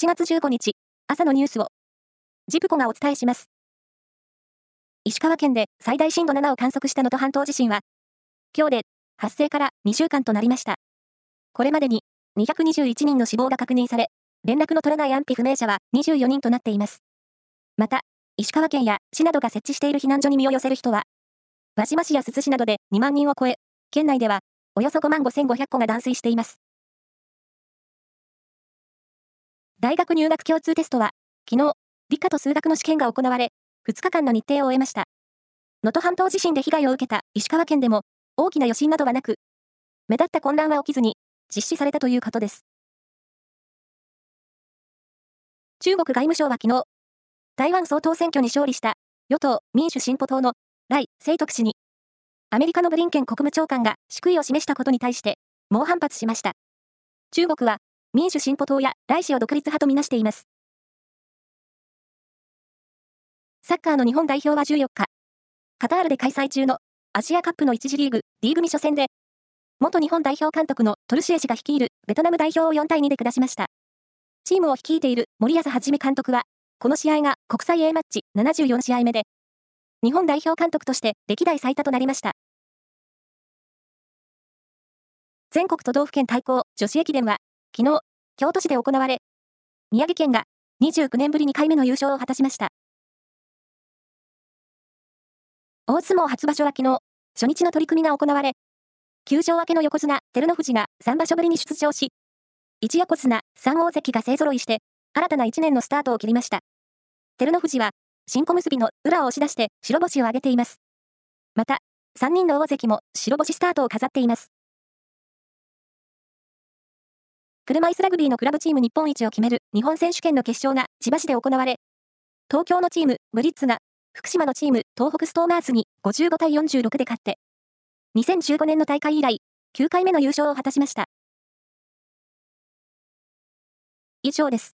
1月15日、朝のニュースを、ジプコがお伝えします。石川県で最大震度7を観測した能登半島地震は、今日で発生から2週間となりました。これまでに221人の死亡が確認され、連絡の取れない安否不明者は24人となっています。また、石川県や市などが設置している避難所に身を寄せる人は、輪島市や珠洲市などで2万人を超え、県内ではおよそ5万5500戸が断水しています。大学入学共通テストは、昨日、理科と数学の試験が行われ、2日間の日程を終えました。能登半島地震で被害を受けた石川県でも、大きな余震などはなく、目立った混乱は起きずに、実施されたということです。中国外務省は昨日、台湾総統選挙に勝利した与党民主進歩党の来清徳氏に、アメリカのブリンケン国務長官が祝意を示したことに対して、猛反発しました。中国は民主進歩党や来氏を独立派とみなしています。サッカーの日本代表は14日、カタールで開催中のアジアカップの1次リーグ、リーグ組初戦で、元日本代表監督のトルシエ氏が率いるベトナム代表を4対2で下しました。チームを率いている森保一監督は、この試合が国際 A マッチ74試合目で、日本代表監督として歴代最多となりました。全国都道府県対抗女子駅伝は、昨日、京都市で行われ、宮城県が29年ぶり2回目の優勝を果たしました。大相撲初場所は昨日、初日の取り組みが行われ、休場明けの横綱、照ノ富士が3場所ぶりに出場し、一横綱、3大関が勢揃いして、新たな1年のスタートを切りました。照ノ富士は、新小結の裏を押し出して白星を挙げています。また、3人の大関も白星スタートを飾っています。車椅子ラグビーのクラブチーム日本一を決める日本選手権の決勝が千葉市で行われ、東京のチーム、ブリッツが福島のチーム、東北ストーマーズに55対46で勝って、2015年の大会以来、9回目の優勝を果たしました。以上です。